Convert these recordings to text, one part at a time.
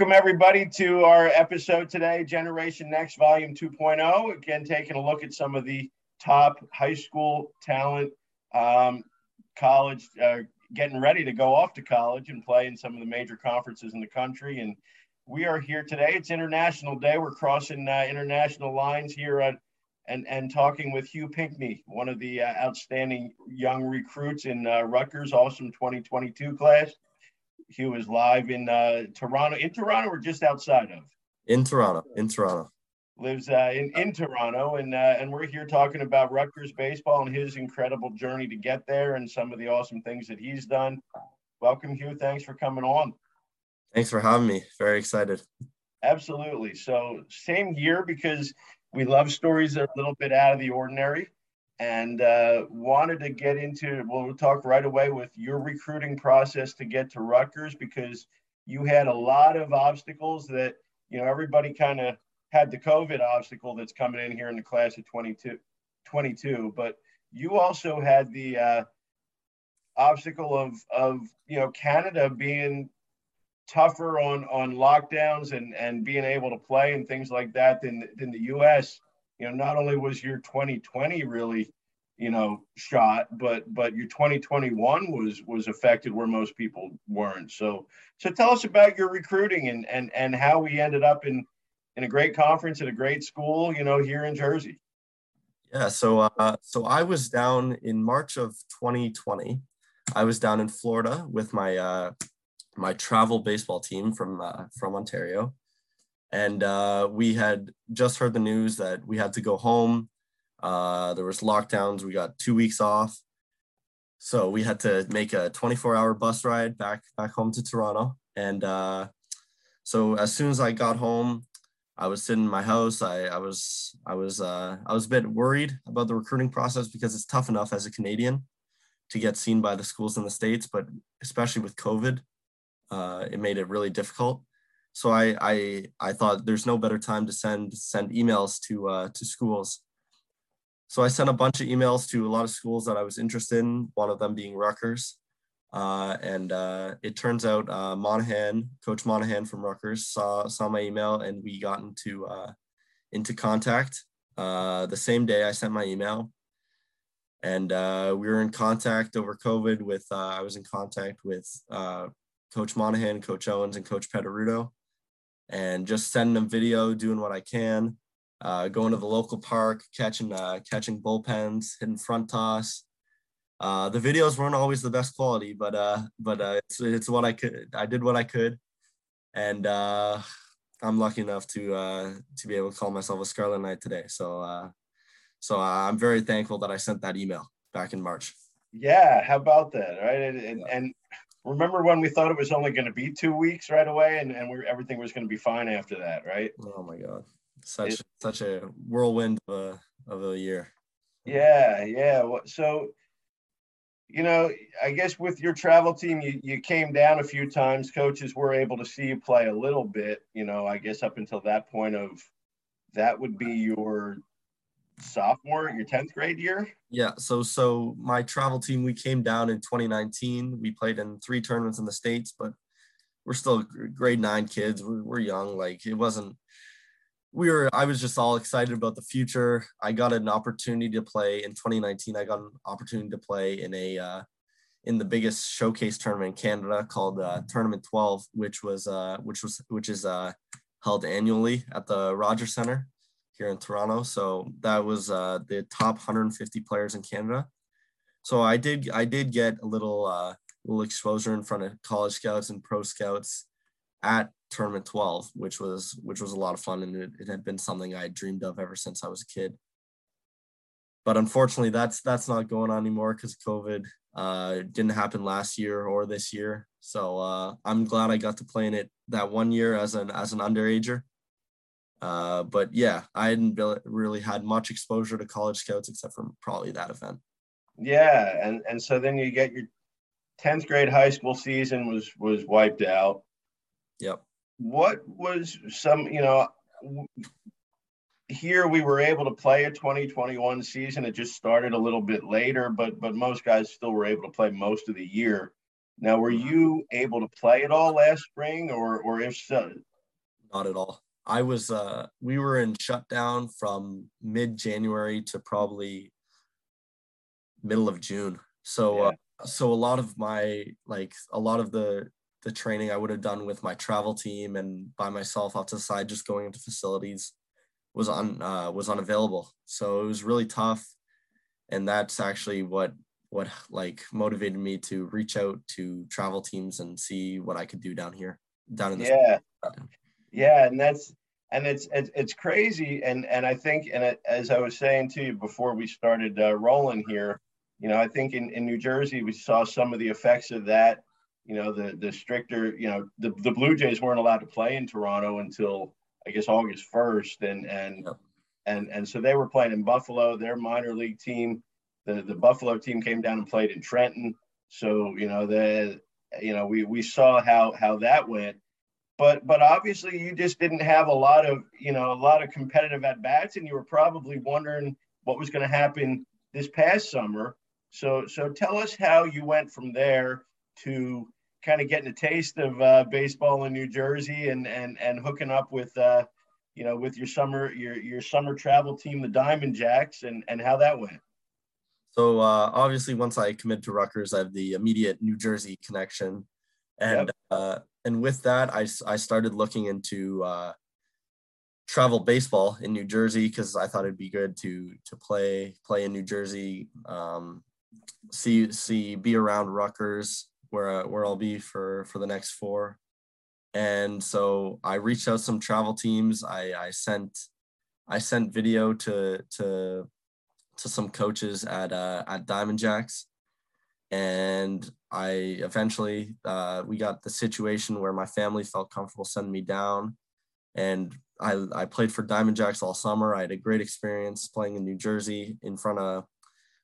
Welcome, everybody, to our episode today, Generation Next Volume 2.0. Again, taking a look at some of the top high school talent, um, college, uh, getting ready to go off to college and play in some of the major conferences in the country. And we are here today. It's International Day. We're crossing uh, international lines here and, and talking with Hugh Pinkney, one of the uh, outstanding young recruits in uh, Rutgers, awesome 2022 class. Hugh is live in uh, Toronto, in Toronto or just outside of? In Toronto, in Toronto. Lives uh, in, in Toronto, and uh, and we're here talking about Rutgers baseball and his incredible journey to get there, and some of the awesome things that he's done. Welcome, Hugh. Thanks for coming on. Thanks for having me. Very excited. Absolutely. So same year because we love stories that are a little bit out of the ordinary and uh, wanted to get into well talk right away with your recruiting process to get to Rutgers because you had a lot of obstacles that you know everybody kind of had the COVID obstacle that's coming in here in the class of 22, 22 but you also had the uh, obstacle of of you know Canada being tougher on on lockdowns and and being able to play and things like that than than the U.S you know, not only was your 2020 really, you know, shot, but but your 2021 was was affected where most people weren't. So so tell us about your recruiting and and and how we ended up in in a great conference at a great school, you know, here in Jersey. Yeah, so uh, so I was down in March of 2020. I was down in Florida with my uh, my travel baseball team from uh, from Ontario, and uh, we had just heard the news that we had to go home. Uh, there was lockdowns. We got two weeks off, so we had to make a 24-hour bus ride back back home to Toronto. And uh, so as soon as I got home, I was sitting in my house. I, I was I was uh, I was a bit worried about the recruiting process because it's tough enough as a Canadian to get seen by the schools in the states, but especially with COVID, uh, it made it really difficult so I, I I thought there's no better time to send send emails to uh, to schools. So I sent a bunch of emails to a lot of schools that I was interested in. One of them being Rutgers, uh, and uh, it turns out uh, Monahan, Coach Monahan from Rutgers, saw saw my email, and we got into uh, into contact. Uh, the same day I sent my email, and we were in contact over COVID. With I was in contact with Coach Monahan, Coach Owens, and Coach Pederuto and just sending them video, doing what I can, uh, going to the local park, catching uh, catching bullpens, hitting front toss. Uh, the videos weren't always the best quality, but uh, but uh, it's it's what I could. I did what I could, and uh, I'm lucky enough to uh, to be able to call myself a Scarlet Knight today. So uh, so I'm very thankful that I sent that email back in March. Yeah, how about that, right? And, and, and remember when we thought it was only going to be two weeks right away and, and we everything was going to be fine after that right? Oh my god. Such it, such a whirlwind of a, of a year. Yeah yeah. So you know i guess with your travel team you, you came down a few times. Coaches were able to see you play a little bit you know i guess up until that point of that would be your sophomore, your 10th grade year? Yeah. So, so my travel team, we came down in 2019. We played in three tournaments in the States, but we're still grade nine kids. We're, we're young. Like it wasn't, we were, I was just all excited about the future. I got an opportunity to play in 2019. I got an opportunity to play in a, uh, in the biggest showcase tournament in Canada called uh, Tournament 12, which was uh, which was which is uh, held annually at the Rogers Center here in Toronto. So that was uh, the top 150 players in Canada. So I did I did get a little uh, little exposure in front of college scouts and pro scouts at tournament 12, which was which was a lot of fun and it, it had been something I had dreamed of ever since I was a kid. But unfortunately, that's that's not going on anymore because COVID uh, didn't happen last year or this year. So uh, I'm glad I got to play in it that one year as an as an underager uh, but yeah, I hadn't really had much exposure to college scouts except for probably that event. Yeah, and and so then you get your tenth grade high school season was was wiped out. Yep. What was some you know here we were able to play a 2021 season. It just started a little bit later, but but most guys still were able to play most of the year. Now, were you able to play at all last spring, or or if so? Not at all. I was. Uh, we were in shutdown from mid January to probably middle of June. So, yeah. uh, so a lot of my like a lot of the the training I would have done with my travel team and by myself off to the side, just going into facilities, was on uh, was unavailable. So it was really tough, and that's actually what what like motivated me to reach out to travel teams and see what I could do down here, down in this. Yeah, yeah, and that's and it's it's, it's crazy, and and I think, and it, as I was saying to you before we started uh, rolling here, you know, I think in in New Jersey we saw some of the effects of that. You know, the the stricter, you know, the the Blue Jays weren't allowed to play in Toronto until I guess August first, and and. Yep. And, and so they were playing in Buffalo, their minor league team the, the Buffalo team came down and played in Trenton. So, you know, the, you know, we, we saw how, how that went, but, but obviously you just didn't have a lot of, you know, a lot of competitive at bats and you were probably wondering what was going to happen this past summer. So, so tell us how you went from there to kind of getting a taste of uh, baseball in New Jersey and, and, and hooking up with, uh, you know, with your summer, your, your summer travel team, the Diamond Jacks and, and how that went. So uh, obviously, once I committed to Rutgers, I have the immediate New Jersey connection, and yep. Uh, and with that, I I started looking into uh, travel baseball in New Jersey because I thought it'd be good to to play play in New Jersey, um, see see be around Rutgers where where I'll be for for the next four, and so I reached out some travel teams. I I sent I sent video to to to some coaches at uh, at Diamond Jacks, and I eventually uh, we got the situation where my family felt comfortable sending me down, and I I played for Diamond Jacks all summer. I had a great experience playing in New Jersey in front of.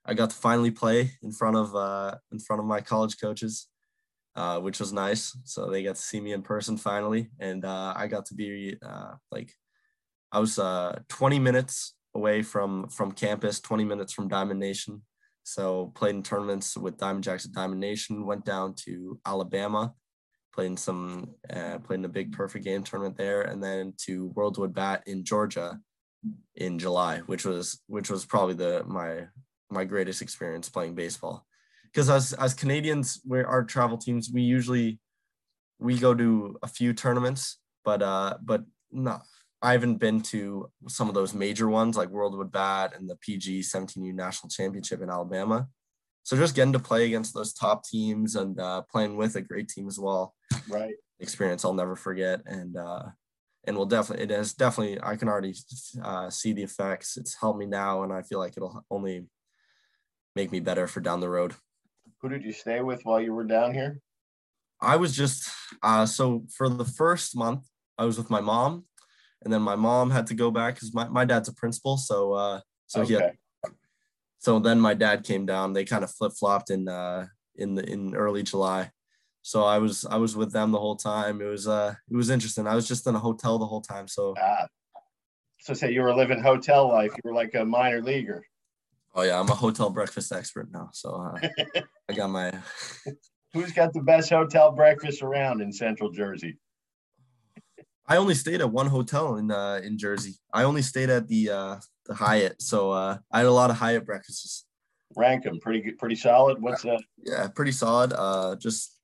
I got to finally play in front of uh, in front of my college coaches, uh, which was nice. So they got to see me in person finally, and uh, I got to be uh, like, I was uh, 20 minutes away from from campus, 20 minutes from Diamond Nation. So played in tournaments with Diamond Jacks at Diamond Nation. Went down to Alabama, played in some uh, played in a big perfect game tournament there, and then to World Wood Bat in Georgia in July, which was which was probably the my my greatest experience playing baseball. Because as as Canadians, we're our travel teams, we usually we go to a few tournaments, but uh, but not I haven't been to some of those major ones like World Wood Bat and the PG 17U National Championship in Alabama. So just getting to play against those top teams and uh, playing with a great team as well. Right. Experience I'll never forget. And, uh, and will definitely, it has definitely, I can already uh, see the effects. It's helped me now. And I feel like it'll only make me better for down the road. Who did you stay with while you were down here? I was just, uh, so for the first month, I was with my mom and then my mom had to go back because my, my dad's a principal so uh so okay. Had, so then my dad came down. They kind of flip-flopped in uh in the in early july. So i was i was with them the whole time. It was uh it was interesting. I was just in a hotel the whole time so uh, so say you were living hotel life. You were like a minor leaguer. Oh yeah. I'm a hotel breakfast expert now so uh, i got my who's got the best hotel breakfast around in central jersey I only stayed at one hotel in uh, in Jersey. I only stayed at the uh, the Hyatt, so uh, I had a lot of Hyatt breakfasts. Rank them pretty good, pretty solid. What's that? Yeah, pretty solid. Uh, just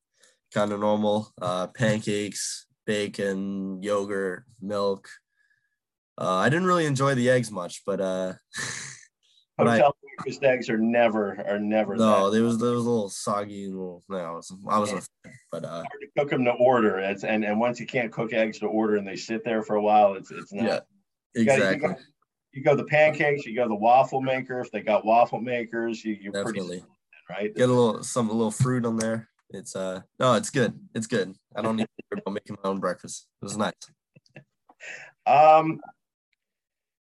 kind of normal. Uh, pancakes, bacon, yogurt, milk. Uh, I didn't really enjoy the eggs much, but uh, hotel breakfast eggs are never are never. No, there was there was a little soggy little. No, I was I wasn't. But uh, hard to cook them to order. It's and and once you can't cook eggs to order and they sit there for a while, it's it's not. Yeah, exactly. You, gotta, you, go, you go the pancakes. You go the waffle maker. If they got waffle makers, you, you're Definitely. pretty right. Get a little some a little fruit on there. It's uh no, it's good. It's good. I don't need to worry about making my own breakfast. It was nice. Um,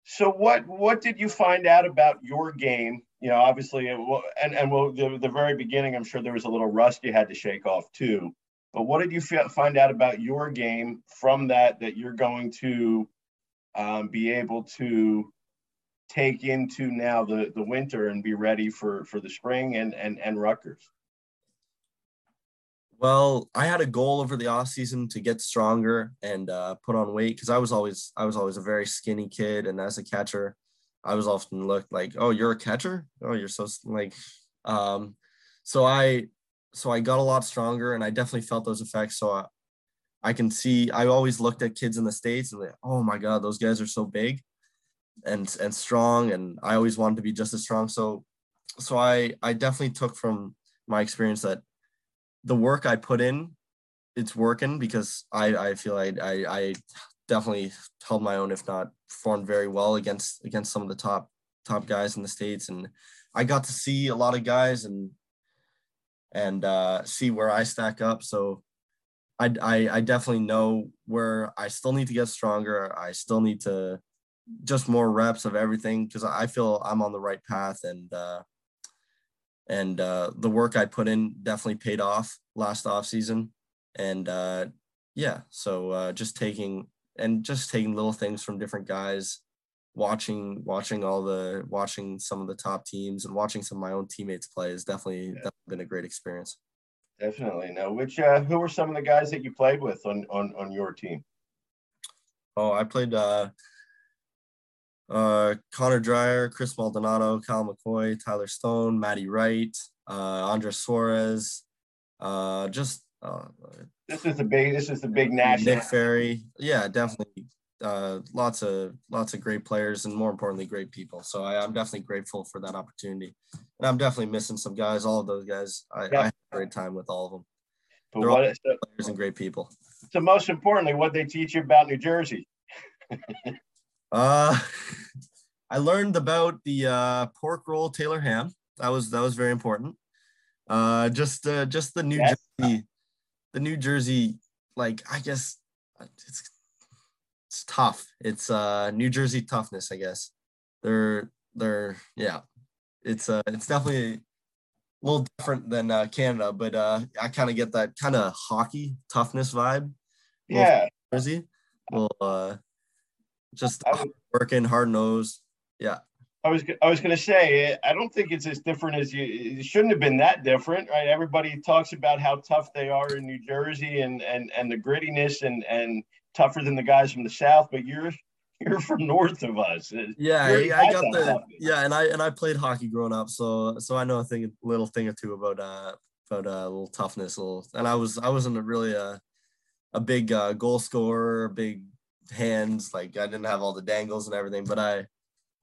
so what what did you find out about your game? You know, obviously, and and well, the, the very beginning, I'm sure there was a little rust you had to shake off too. But what did you find out about your game from that that you're going to um, be able to take into now the the winter and be ready for for the spring and and and Rutgers? Well, I had a goal over the off season to get stronger and uh, put on weight because I was always I was always a very skinny kid, and as a catcher, I was often looked like, oh, you're a catcher, oh, you're so like, um, so I so I got a lot stronger, and I definitely felt those effects. So I, I can see I always looked at kids in the states and like, oh my god, those guys are so big and and strong, and I always wanted to be just as strong. So so I I definitely took from my experience that the work I put in, it's working because I I feel I I, I definitely held my own, if not performed very well against against some of the top top guys in the states, and I got to see a lot of guys and and uh, see where I stack up. So I, I I definitely know where I still need to get stronger. I still need to just more reps of everything because I feel I'm on the right path and uh, and uh, the work I put in definitely paid off last off season, and uh, yeah, so uh, just taking and just taking little things from different guys, watching watching all the watching some of the top teams and watching some of my own teammates play has definitely, yeah. definitely been a great experience. Definitely. Now, which uh, who were some of the guys that you played with on on on your team? Oh, I played uh, uh, Connor Dwyer, Chris Maldonado, Cal McCoy, Tyler Stone, Matty Wright, uh, Andres Suarez, uh, just uh, this is the big this is the big national Nick Ferry. Yeah, definitely. Uh, lots of lots of great players and more importantly great people. So I, am definitely grateful for that opportunity. And I'm definitely missing some guys. All of those guys, I, yeah. I had a great time with all of them. But They're what, all so, players and great people. So most importantly, what they teach you about New Jersey. Uh, I learned about the uh, pork roll Taylor ham. That was that was very important. Uh, just uh, just the New yes. Jersey, the New Jersey, like I guess it's it's tough. It's uh New Jersey toughness, I guess. They're they're yeah. It's uh it's definitely a little different than uh, Canada, but uh I kind of get that kind of hockey toughness vibe. Yeah. Jersey. Well, uh just working hard nose. Yeah. I was I was going to say I don't think it's as different as you. It shouldn't have been that different, right? Everybody talks about how tough they are in New Jersey and and and the grittiness and and tougher than the guys from the South, but you're you're from north of us. Yeah, I got the yeah, and I and I played hockey growing up, so so I know a thing, a little thing or two about uh about uh, a little toughness, a little. And I was I wasn't really a a big uh, goal scorer, big hands. Like I didn't have all the dangles and everything, but I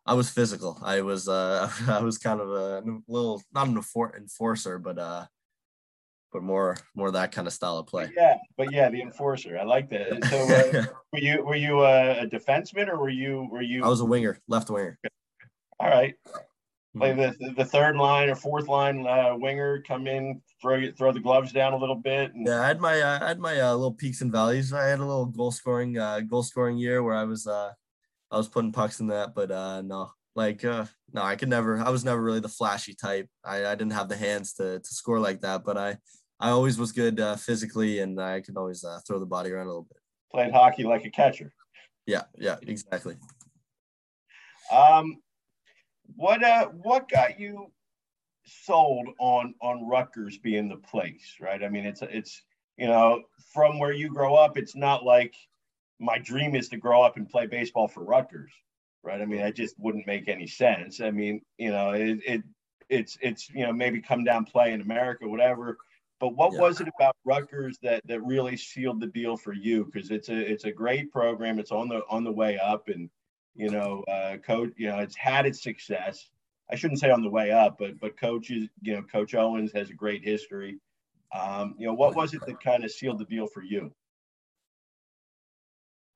I was physical. I was uh I was kind of a little not an enforcer, but uh but more more that kind of style of play. Yeah, but yeah, the enforcer. I like that. So uh, were you were you a, a defenseman or were you were you? I was a winger, left winger. All right play the the third line or fourth line uh, winger, come in, throw throw the gloves down a little bit. And... Yeah, I had my uh, I had my uh, little peaks and valleys. I had a little goal scoring uh, goal scoring year where I was uh, I was putting pucks in that, but uh, no, like uh, no, I could never. I was never really the flashy type. I, I didn't have the hands to to score like that, but I I always was good uh, physically, and I could always uh, throw the body around a little bit. Played hockey like a catcher. Yeah, yeah, exactly. Um, what uh what got you sold on on Rutgers being the place, right? I mean, it's it's you know from where you grow up, it's not like my dream is to grow up and play baseball for Rutgers, right? I mean, that just wouldn't make any sense. I mean, you know, it, it it's it's you know maybe come down play in America, whatever. But what yeah. was it about Rutgers that that really sealed the deal for you? Because it's a it's a great program. It's on the on the way up, and you know, uh, coach, you know, it's had its success. I shouldn't say on the way up, but but coaches, you know, Coach Owens has a great history. Um, you know, what was it that kind of sealed the deal for you?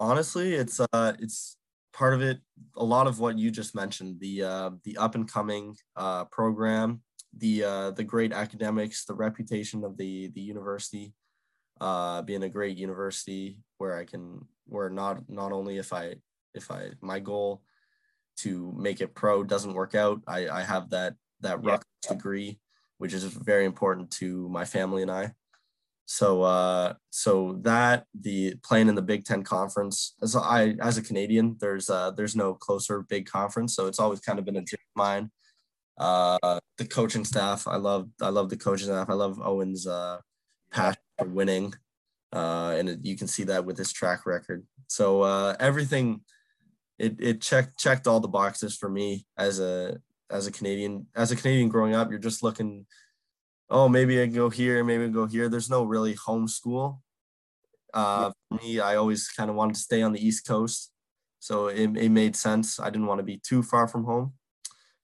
Honestly, it's uh, it's part of it. A lot of what you just mentioned, the uh, the up and coming uh, program, the uh, the great academics, the reputation of the the university, uh, being a great university where I can where not not only if I if I my goal to make it pro doesn't work out, I, I have that that yeah. degree, which is very important to my family and I. So uh, so that the playing in the Big Ten conference as I as a Canadian, there's uh, there's no closer big conference, so it's always kind of been a dream of mine. Uh, the coaching staff, I love I love the coaching staff. I love Owen's uh, passion for winning, uh, and it, you can see that with his track record. So uh, everything, it it checked checked all the boxes for me as a as a Canadian as a Canadian growing up. You're just looking, oh maybe I go here, maybe I go here. There's no really home school. Uh, for me, I always kind of wanted to stay on the East Coast, so it, it made sense. I didn't want to be too far from home,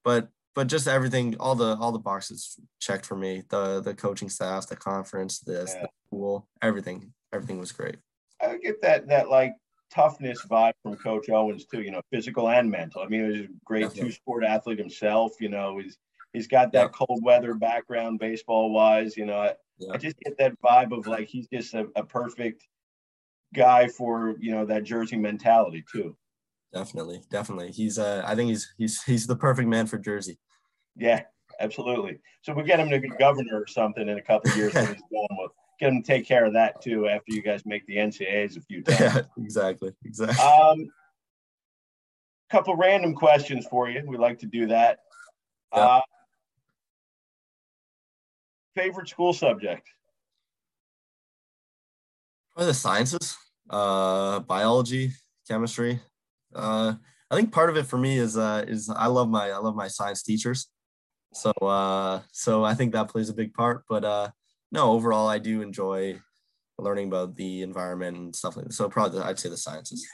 but but just everything, all the all the boxes checked for me. The the coaching staff, the conference, this, yeah. the school, everything, everything was great. I get that that like toughness vibe from Coach Owens too. You know, physical and mental. I mean, he was a great two sport athlete himself. You know, he's he's got that yeah. cold weather background, baseball wise. You know, I, yeah. I just get that vibe of like he's just a, a perfect guy for you know that Jersey mentality too. Definitely, definitely. He's uh I think he's he's he's the perfect man for Jersey. Yeah, absolutely. So we get him to be governor or something in a couple years. he's going with get him to take care of that too after you guys make the NCAAs a few times. Yeah, exactly, exactly. Um, couple random questions for you. We like to do that. Yeah. Uh, favorite school subject? Probably the sciences, uh, biology, chemistry. Uh, I think part of it for me is uh, is I love my I love my science teachers. So uh, so I think that plays a big part. But uh, no, overall, I do enjoy learning about the environment and stuff like that. So probably I'd say the sciences.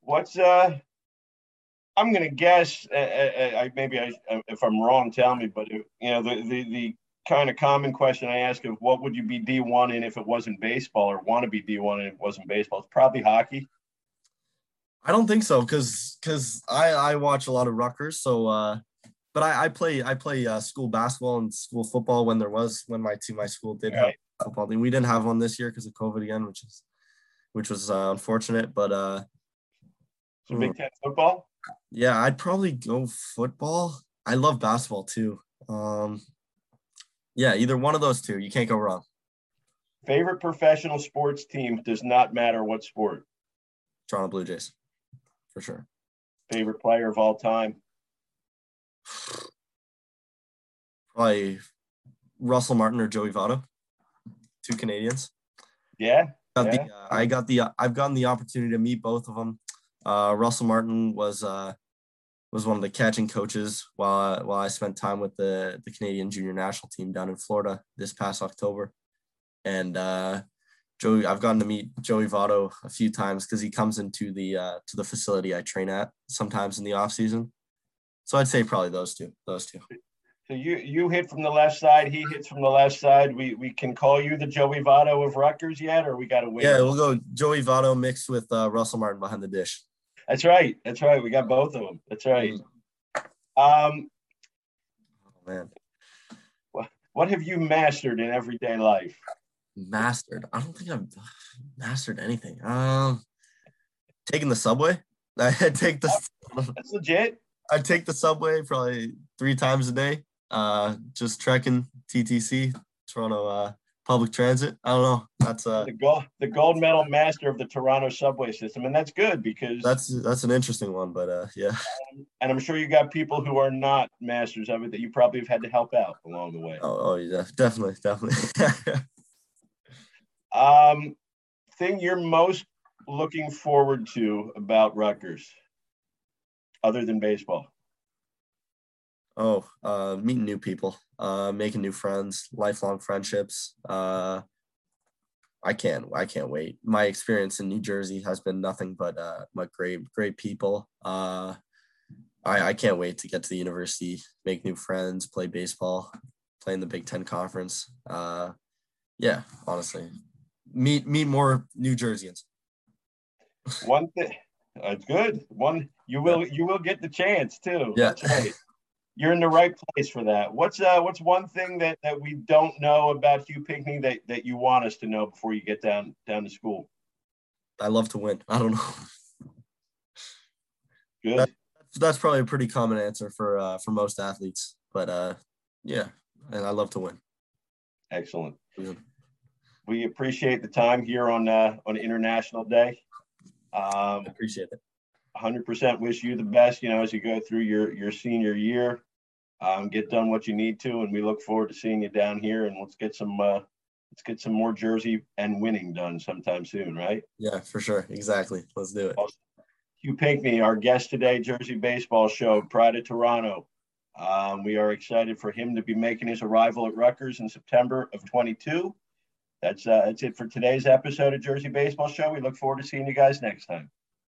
What's uh? I'm gonna guess. Uh, uh, uh maybe I, if I'm wrong, tell me. But you know, the, the the kind of common question I ask of what would you be D1 in if it wasn't baseball, or want to be D1 if it wasn't baseball? It's probably hockey. I don't think so, cause cause I I watch a lot of Rutgers, so uh, but I, I play I play uh, school basketball and school football when there was when my team my school did right. have football team. We didn't have one this year because of COVID again, which is which was uh, unfortunate. But uh, so Big Ten football. Yeah, I'd probably go football. I love basketball too. Um, yeah, either one of those two. You can't go wrong. Favorite professional sports team does not matter what sport. Toronto Blue Jays, for sure. Favorite player of all time. Probably Russell Martin or Joey Votto, two Canadians. Yeah. Got yeah. The, uh, I got the I've gotten the opportunity to meet both of them. Uh, Russell Martin was uh, was one of the catching coaches while while I spent time with the the Canadian junior national team down in Florida this past October, and uh, Joey I've gotten to meet Joey Votto a few times because he comes into the uh, to the facility I train at sometimes in the off season, so I'd say probably those two. Those two. So you you hit from the left side, he hits from the left side. We we can call you the Joey Votto of Rutgers yet, or we got to wait. Yeah, we'll go Joey Votto mixed with uh, Russell Martin behind the dish. That's right. That's right. We got both of them. That's right. Mm. Um, oh, man, what what have you mastered in everyday life? Mastered? I don't think I've mastered anything. Um, taking the subway. I take the. That's legit. I take the subway probably three times a day. Uh, just trekking TTC, Toronto uh, Public Transit. I don't know. That's uh the gold the gold medal master of the Toronto subway system, and that's good because that's that's an interesting one. But uh, yeah. Um, and I'm sure you got people who are not masters of it that you probably have had to help out along the way. Oh, oh yeah, definitely, definitely. um, thing you're most looking forward to about Rutgers? other than baseball? Oh, uh, meeting new people, uh, making new friends, lifelong friendships. Uh, I can't, I can't wait. My experience in New Jersey has been nothing but uh, great, great people. Uh, I, I can't wait to get to the university, make new friends, play baseball, play in the Big Ten conference. Uh, yeah, honestly, meet meet more New Jerseyans. One thing, that's good. One you will you will get the chance too. Yeah. Right. You're in the right place for that. What's uh what's one thing that, that we don't know about Hugh Pinkney that, that you want us to know before you get down down to school? I love to win. I don't know. Good. That, that's probably a pretty common answer for uh, for most athletes. But uh, yeah, and I love to win. Excellent. Yeah. We appreciate the time here on uh, on International Day. Um, appreciate it. 100% wish you the best, you know, as you go through your, your senior year. Um, get done what you need to, and we look forward to seeing you down here. And let's get some uh, let's get some more jersey and winning done sometime soon, right? Yeah, for sure. Exactly. Let's do it. Hugh Pinkney, our guest today, Jersey Baseball Show, Pride of Toronto. Um, we are excited for him to be making his arrival at Rutgers in September of 22. That's uh, that's it for today's episode of Jersey Baseball Show. We look forward to seeing you guys next time.